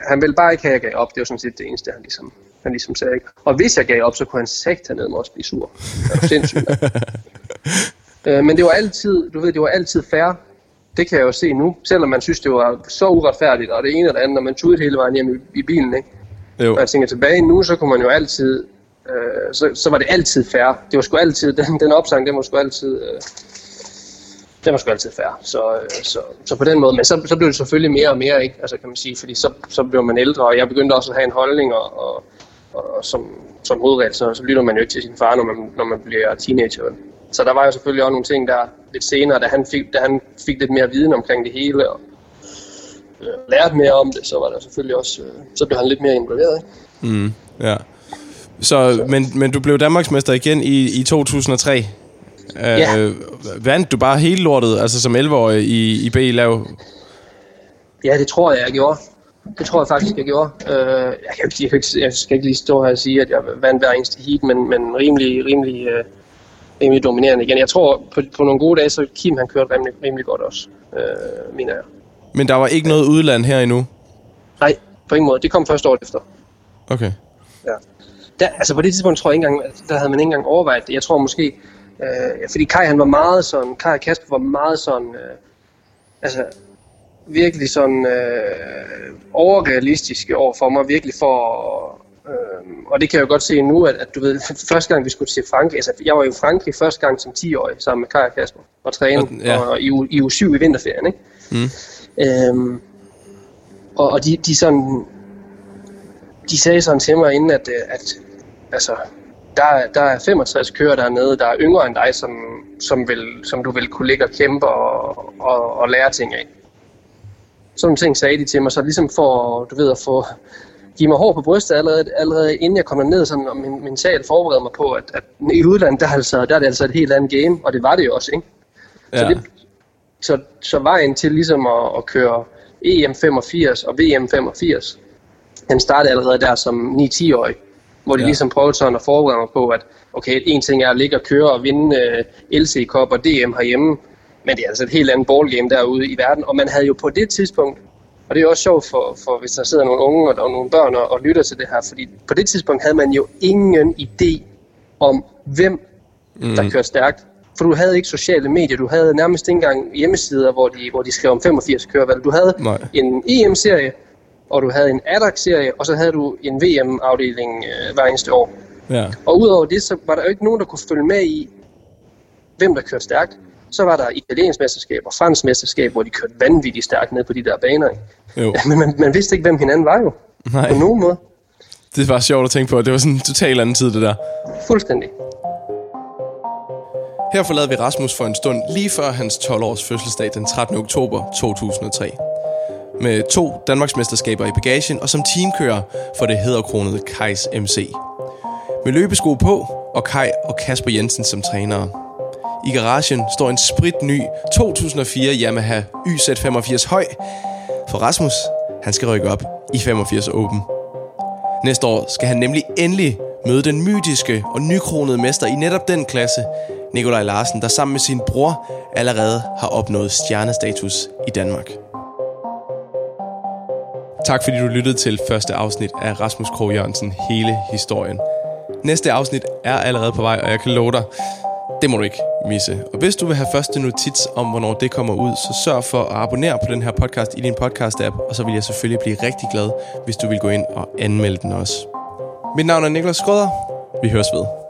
B: han ville bare ikke have, at jeg gav op. Det var sådan set det eneste, han ligesom, han ligesom sagde. Ikke? Og hvis jeg gav op, så kunne han sagt hernede med også blive sur. Det var sindssygt. øh, men det var altid, du ved, det var altid fair. Det kan jeg jo se nu, selvom man synes, det var så uretfærdigt, og det ene eller andet, når man tudede hele vejen hjem i, i bilen, ikke? Jo. Og jeg tænker tilbage nu, så kunne man jo altid, øh, så, så var det altid fair. Det var sgu altid, den, den opsang, den var sgu altid, øh, det var sgu altid fair. Så, øh, så, så på den måde, men så, så blev det selvfølgelig mere og mere, ikke? Altså kan man sige, fordi så, så blev man ældre, og jeg begyndte også at have en holdning, og, og, og som, som hovedregel, så, så lytter man jo ikke til sin far, når man, når man bliver teenager. Så der var jo selvfølgelig også nogle ting der lidt senere, da han fik, da han fik lidt mere viden omkring det hele, og øh, lærte mere om det, så var der selvfølgelig også, øh, så blev han lidt mere involveret. Ikke?
A: Mm, ja. Så, så. Men, men du blev Danmarksmester igen i, i 2003? Ja. Øh, vandt du bare hele lortet, altså som 11-årig i, i B-lav?
B: Ja, det tror jeg, jeg gjorde. Det tror jeg faktisk, jeg gjorde. Øh, jeg, kan, jeg, kan, jeg skal ikke lige stå her og sige, at jeg vandt hver eneste heat, men, men rimelig, rimelig, øh, rimelig dominerende igen. Jeg tror, på, på nogle gode dage, så Kim han kørte rimelig, rimelig godt også, øh, mener jeg.
A: Men der var ikke noget udland her endnu?
B: Nej, på ingen måde. Det kom først året efter.
A: Okay.
B: Ja. Der, altså på det tidspunkt tror jeg ikke engang, der havde man ikke engang overvejet det. Jeg tror måske, Øh, fordi Kai han var meget sådan, Kai og Kasper var meget sådan, øh, altså virkelig sådan øh, overrealistiske over for mig, virkelig for, øh, og det kan jeg jo godt se nu, at, at du ved, første gang vi skulle til Frankrig, altså jeg var jo i Frankrig første gang som 10-årig sammen med Kai og Kasper, og træne ja. og, og i, i uge 7 i vinterferien, ikke? Mm. Øhm, og, og de, de sådan, de sagde sådan til mig inden, at, at altså, der, der er 65 kører dernede, der er yngre end dig, som, som, vil, som du vil kunne ligge og kæmpe og, og, og lære ting af. Sådan ting sagde de til mig, så ligesom for, du ved, at få, give mig hår på brystet allerede, allerede inden jeg kom ned, sådan, og min, mentalt forberede mig på, at, at i udlandet, der, altså, der er det altså et helt andet game, og det var det jo også, ikke? Ja. Så, det, så, så vejen til ligesom at, at køre EM85 og VM85, den startede allerede der som 9-10-årig hvor de ja. ligesom prøvede sådan at forberede mig på, at okay, en ting er at ligge og køre og vinde øh, LC Cup og DM herhjemme, men det er altså et helt andet ballgame derude i verden, og man havde jo på det tidspunkt, og det er også sjovt for, for hvis der sidder nogle unge og der er nogle børn og, og lytter til det her, fordi på det tidspunkt havde man jo ingen idé om, hvem der mm. kørte stærkt. For du havde ikke sociale medier, du havde nærmest ikke engang hjemmesider, hvor de, hvor de skrev om 85 kørevalg. Du havde Nej. en EM-serie, og du havde en ADAC-serie, og så havde du en VM-afdeling øh, hver eneste år. Ja. Og udover det, så var der jo ikke nogen, der kunne følge med i, hvem der kørte stærkt. Så var der italiensk mesterskab og fransk mesterskab, hvor de kørte vanvittigt stærkt ned på de der baner. Jo. Men man, man vidste ikke, hvem hinanden var jo. Nej. På nogen måde.
A: Det var sjovt at tænke på. Det var sådan en total anden tid, det der.
B: Fuldstændig.
A: Her forlader vi Rasmus for en stund lige før hans 12-års fødselsdag den 13. oktober 2003. Med to Danmarksmesterskaber i bagagen og som teamkører for det hedderkronede Kajs MC. Med løbesko på og Kai og Kasper Jensen som trænere. I garagen står en spritny 2004 Yamaha YZ85 høj, for Rasmus han skal rykke op i 85 Open. Næste år skal han nemlig endelig møde den mytiske og nykronede mester i netop den klasse, Nikolaj Larsen, der sammen med sin bror allerede har opnået stjernestatus i Danmark. Tak fordi du lyttede til første afsnit af Rasmus Krog Jørgensen Hele Historien. Næste afsnit er allerede på vej, og jeg kan love dig, det må du ikke misse. Og hvis du vil have første notits om, hvornår det kommer ud, så sørg for at abonnere på den her podcast i din podcast-app, og så vil jeg selvfølgelig blive rigtig glad, hvis du vil gå ind og anmelde den også. Mit navn er Niklas Skrøder. Vi høres ved.